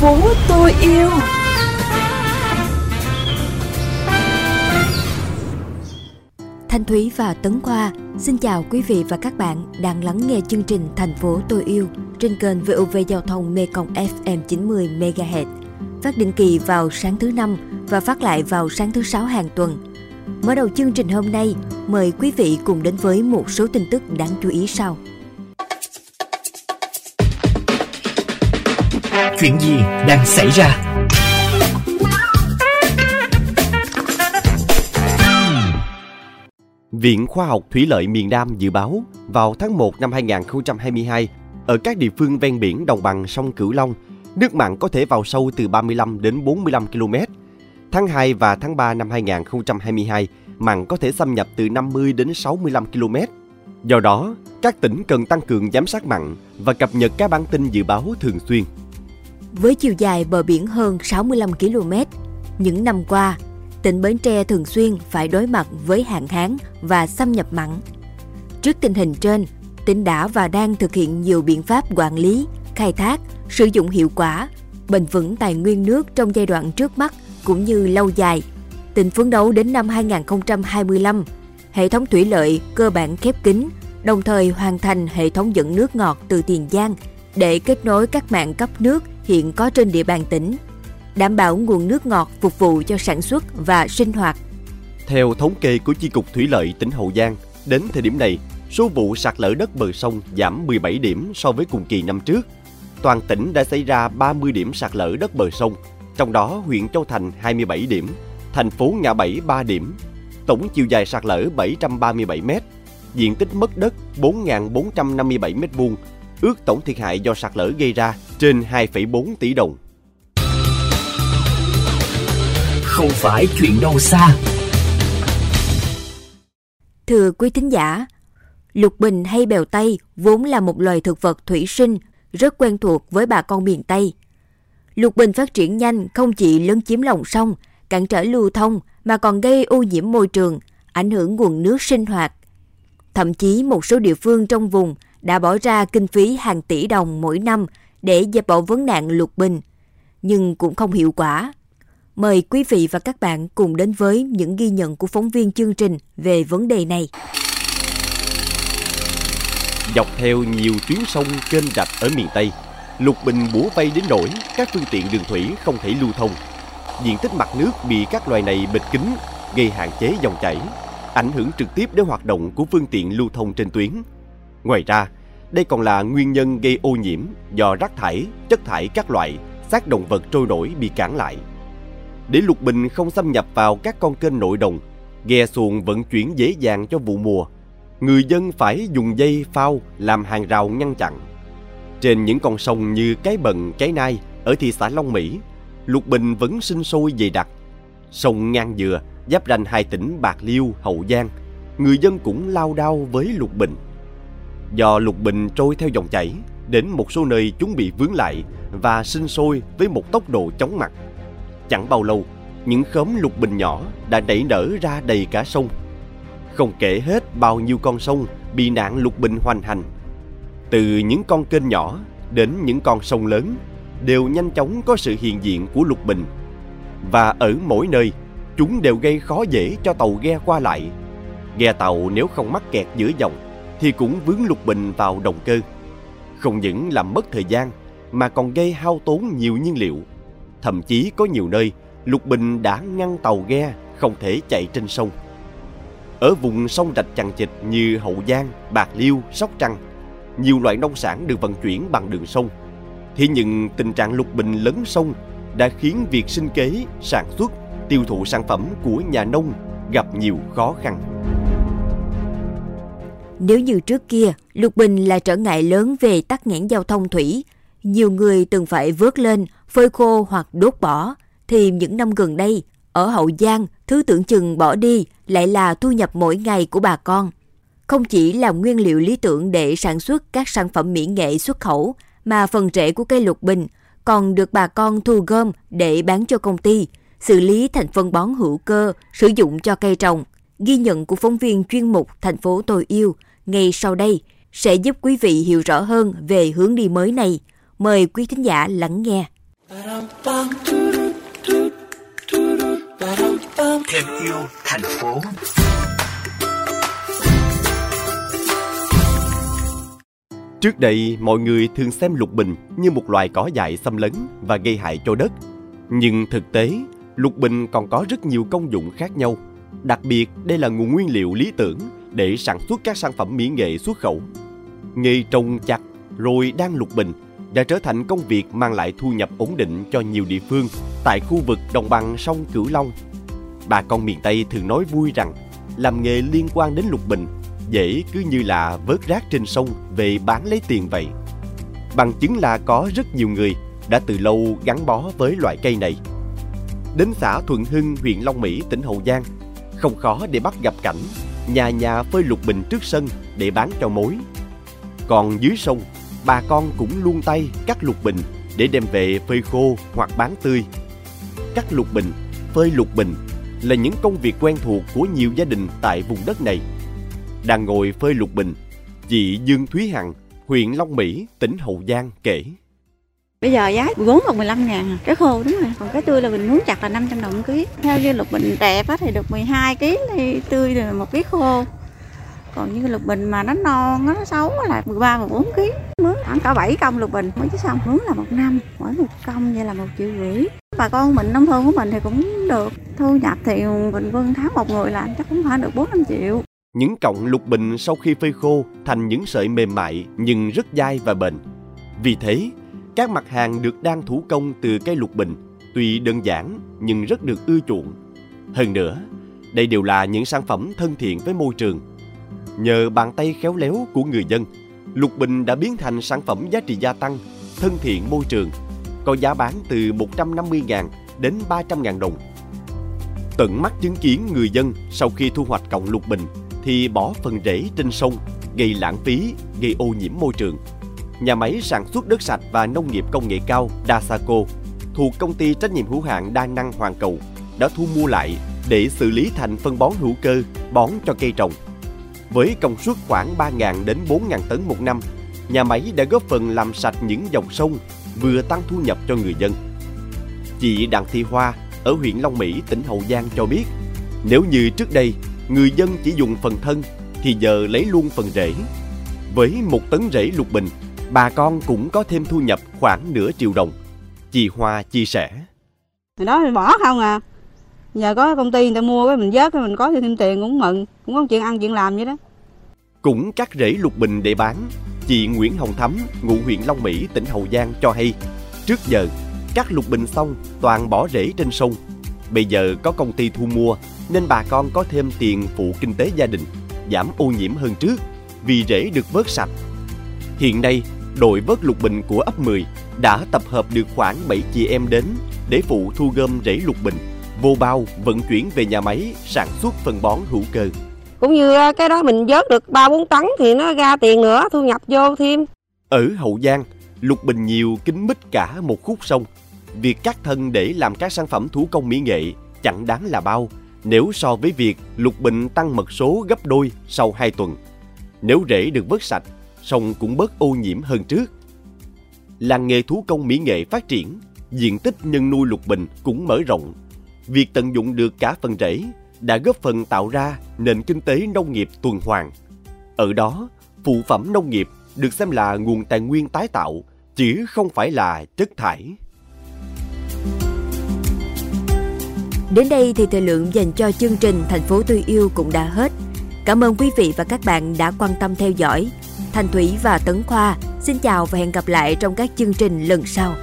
phố tôi yêu Thanh Thúy và Tấn Khoa xin chào quý vị và các bạn đang lắng nghe chương trình Thành phố tôi yêu trên kênh VOV Giao thông Mekong FM 90 MHz. Phát định kỳ vào sáng thứ năm và phát lại vào sáng thứ sáu hàng tuần. Mở đầu chương trình hôm nay, mời quý vị cùng đến với một số tin tức đáng chú ý sau. Chuyện gì đang xảy ra? Viện Khoa học Thủy lợi miền Nam dự báo vào tháng 1 năm 2022, ở các địa phương ven biển đồng bằng sông Cửu Long, nước mặn có thể vào sâu từ 35 đến 45 km. Tháng 2 và tháng 3 năm 2022, mặn có thể xâm nhập từ 50 đến 65 km. Do đó, các tỉnh cần tăng cường giám sát mặn và cập nhật các bản tin dự báo thường xuyên. Với chiều dài bờ biển hơn 65 km, những năm qua, tỉnh Bến Tre thường xuyên phải đối mặt với hạn hán và xâm nhập mặn. Trước tình hình trên, tỉnh đã và đang thực hiện nhiều biện pháp quản lý, khai thác, sử dụng hiệu quả, bền vững tài nguyên nước trong giai đoạn trước mắt cũng như lâu dài. Tỉnh phấn đấu đến năm 2025, hệ thống thủy lợi cơ bản khép kín, đồng thời hoàn thành hệ thống dẫn nước ngọt từ Tiền Giang để kết nối các mạng cấp nước hiện có trên địa bàn tỉnh, đảm bảo nguồn nước ngọt phục vụ cho sản xuất và sinh hoạt. Theo thống kê của Chi cục Thủy lợi tỉnh Hậu Giang, đến thời điểm này, số vụ sạt lở đất bờ sông giảm 17 điểm so với cùng kỳ năm trước. Toàn tỉnh đã xảy ra 30 điểm sạt lở đất bờ sông, trong đó huyện Châu Thành 27 điểm, thành phố Ngã Bảy 3 điểm. Tổng chiều dài sạt lở 737 m, diện tích mất đất 4.457 m vuông, ước tổng thiệt hại do sạt lở gây ra trên 2,4 tỷ đồng. Không phải chuyện đâu xa. Thưa quý thính giả, lục bình hay bèo Tây vốn là một loài thực vật thủy sinh rất quen thuộc với bà con miền Tây. Lục bình phát triển nhanh không chỉ lấn chiếm lòng sông, cản trở lưu thông mà còn gây ô nhiễm môi trường, ảnh hưởng nguồn nước sinh hoạt. Thậm chí một số địa phương trong vùng đã bỏ ra kinh phí hàng tỷ đồng mỗi năm để dẹp bỏ vấn nạn lục bình, nhưng cũng không hiệu quả. Mời quý vị và các bạn cùng đến với những ghi nhận của phóng viên chương trình về vấn đề này. Dọc theo nhiều tuyến sông, kênh rạch ở miền Tây, lục bình bủa vây đến nỗi các phương tiện đường thủy không thể lưu thông. Diện tích mặt nước bị các loài này bịt kín, gây hạn chế dòng chảy, ảnh hưởng trực tiếp đến hoạt động của phương tiện lưu thông trên tuyến. Ngoài ra, đây còn là nguyên nhân gây ô nhiễm do rác thải, chất thải các loại, xác động vật trôi nổi bị cản lại. Để lục bình không xâm nhập vào các con kênh nội đồng, ghe xuồng vận chuyển dễ dàng cho vụ mùa, người dân phải dùng dây phao làm hàng rào ngăn chặn. Trên những con sông như Cái Bần, Cái Nai ở thị xã Long Mỹ, lục bình vẫn sinh sôi dày đặc. Sông Ngang Dừa giáp ranh hai tỉnh Bạc Liêu, Hậu Giang, người dân cũng lao đao với lục bình. Do lục bình trôi theo dòng chảy, đến một số nơi chúng bị vướng lại và sinh sôi với một tốc độ chóng mặt. Chẳng bao lâu, những khóm lục bình nhỏ đã nảy nở ra đầy cả sông. Không kể hết bao nhiêu con sông bị nạn lục bình hoành hành. Từ những con kênh nhỏ đến những con sông lớn đều nhanh chóng có sự hiện diện của lục bình. Và ở mỗi nơi, chúng đều gây khó dễ cho tàu ghe qua lại. Ghe tàu nếu không mắc kẹt giữa dòng thì cũng vướng lục bình vào động cơ. Không những làm mất thời gian mà còn gây hao tốn nhiều nhiên liệu. Thậm chí có nhiều nơi lục bình đã ngăn tàu ghe không thể chạy trên sông. Ở vùng sông rạch chằng chịt như Hậu Giang, Bạc Liêu, Sóc Trăng, nhiều loại nông sản được vận chuyển bằng đường sông. Thế nhưng tình trạng lục bình lấn sông đã khiến việc sinh kế, sản xuất, tiêu thụ sản phẩm của nhà nông gặp nhiều khó khăn. Nếu như trước kia, lục bình là trở ngại lớn về tắc nghẽn giao thông thủy, nhiều người từng phải vớt lên, phơi khô hoặc đốt bỏ, thì những năm gần đây, ở Hậu Giang, thứ tưởng chừng bỏ đi lại là thu nhập mỗi ngày của bà con. Không chỉ là nguyên liệu lý tưởng để sản xuất các sản phẩm mỹ nghệ xuất khẩu, mà phần rễ của cây lục bình còn được bà con thu gom để bán cho công ty, xử lý thành phân bón hữu cơ sử dụng cho cây trồng. Ghi nhận của phóng viên chuyên mục Thành phố tôi yêu ngay sau đây sẽ giúp quý vị hiểu rõ hơn về hướng đi mới này. Mời quý thính giả lắng nghe. Thêm yêu thành phố Trước đây, mọi người thường xem lục bình như một loài cỏ dại xâm lấn và gây hại cho đất. Nhưng thực tế, lục bình còn có rất nhiều công dụng khác nhau. Đặc biệt, đây là nguồn nguyên liệu lý tưởng để sản xuất các sản phẩm mỹ nghệ xuất khẩu. Nghề trồng chặt rồi đang lục bình đã trở thành công việc mang lại thu nhập ổn định cho nhiều địa phương tại khu vực đồng bằng sông Cửu Long. Bà con miền Tây thường nói vui rằng làm nghề liên quan đến lục bình dễ cứ như là vớt rác trên sông về bán lấy tiền vậy. Bằng chứng là có rất nhiều người đã từ lâu gắn bó với loại cây này. Đến xã Thuận Hưng, huyện Long Mỹ, tỉnh Hậu Giang, không khó để bắt gặp cảnh nhà nhà phơi lục bình trước sân để bán cho mối. Còn dưới sông, bà con cũng luôn tay cắt lục bình để đem về phơi khô hoặc bán tươi. Cắt lục bình, phơi lục bình là những công việc quen thuộc của nhiều gia đình tại vùng đất này. Đang ngồi phơi lục bình, chị Dương Thúy Hằng, huyện Long Mỹ, tỉnh Hậu Giang kể. Bây giờ giá 14 còn 15 ngàn. À. Cái khô đúng rồi. Còn cái tươi là mình muốn chặt là 500 đồng một ký. Theo như lục bình đẹp á, thì được 12 ký thì tươi rồi một ký khô. Còn như lục bình mà nó non nó xấu là 13 14 ký. Mướn khoảng cả 7 công lục bình mới chứ xong. Mướn là một năm, mỗi một công vậy là một triệu rưỡi. Bà con mình nông thôn của mình thì cũng được. Thu nhập thì bình quân tháng một người làm chắc cũng phải được 4 5 triệu. Những cọng lục bình sau khi phơi khô thành những sợi mềm mại nhưng rất dai và bền. Vì thế, các mặt hàng được đan thủ công từ cây lục bình tuy đơn giản nhưng rất được ưa chuộng. Hơn nữa, đây đều là những sản phẩm thân thiện với môi trường. Nhờ bàn tay khéo léo của người dân, lục bình đã biến thành sản phẩm giá trị gia tăng, thân thiện môi trường, có giá bán từ 150.000 đến 300.000 đồng. Tận mắt chứng kiến người dân sau khi thu hoạch cọng lục bình thì bỏ phần rễ trên sông, gây lãng phí, gây ô nhiễm môi trường. Nhà máy sản xuất đất sạch và nông nghiệp công nghệ cao Dasaco thuộc công ty trách nhiệm hữu hạn đa năng Hoàng Cầu đã thu mua lại để xử lý thành phân bón hữu cơ bón cho cây trồng. Với công suất khoảng 3.000 đến 4.000 tấn một năm, nhà máy đã góp phần làm sạch những dòng sông, vừa tăng thu nhập cho người dân. Chị Đặng Thị Hoa ở huyện Long Mỹ, tỉnh Hậu Giang cho biết, nếu như trước đây người dân chỉ dùng phần thân thì giờ lấy luôn phần rễ. Với một tấn rễ lục bình, bà con cũng có thêm thu nhập khoảng nửa triệu đồng. Chị Hoa chia sẻ. Hồi đó thì bỏ không à. Giờ có công ty người ta mua cái mình vớt cái mình có thêm tiền cũng mừng, cũng có chuyện ăn chuyện làm vậy đó. Cũng cắt rễ lục bình để bán, chị Nguyễn Hồng Thắm, ngụ huyện Long Mỹ, tỉnh Hậu Giang cho hay, trước giờ cắt lục bình xong toàn bỏ rễ trên sông. Bây giờ có công ty thu mua nên bà con có thêm tiền phụ kinh tế gia đình, giảm ô nhiễm hơn trước vì rễ được vớt sạch. Hiện nay, đội vớt lục bình của ấp 10 đã tập hợp được khoảng 7 chị em đến để phụ thu gom rễ lục bình, vô bao vận chuyển về nhà máy sản xuất phân bón hữu cơ. cũng như ờ, cái đó mình vớt được ba bốn tấn thì nó ra tiền nữa thu nhập vô thêm Ở Hậu Giang, lục bình nhiều kính mít cả một khúc sông. Việc cắt thân để làm các sản phẩm thủ công mỹ nghệ chẳng đáng là bao nếu so với việc lục bình tăng mật số gấp đôi sau 2 tuần. Nếu rễ được vớt sạch, sông cũng bớt ô nhiễm hơn trước. Làng nghề thú công mỹ nghệ phát triển, diện tích nhân nuôi lục bình cũng mở rộng. Việc tận dụng được cả phần rễ đã góp phần tạo ra nền kinh tế nông nghiệp tuần hoàn. Ở đó, phụ phẩm nông nghiệp được xem là nguồn tài nguyên tái tạo, chứ không phải là chất thải. Đến đây thì thời lượng dành cho chương trình Thành phố tôi yêu cũng đã hết. Cảm ơn quý vị và các bạn đã quan tâm theo dõi. Thanh Thủy và Tấn Khoa xin chào và hẹn gặp lại trong các chương trình lần sau.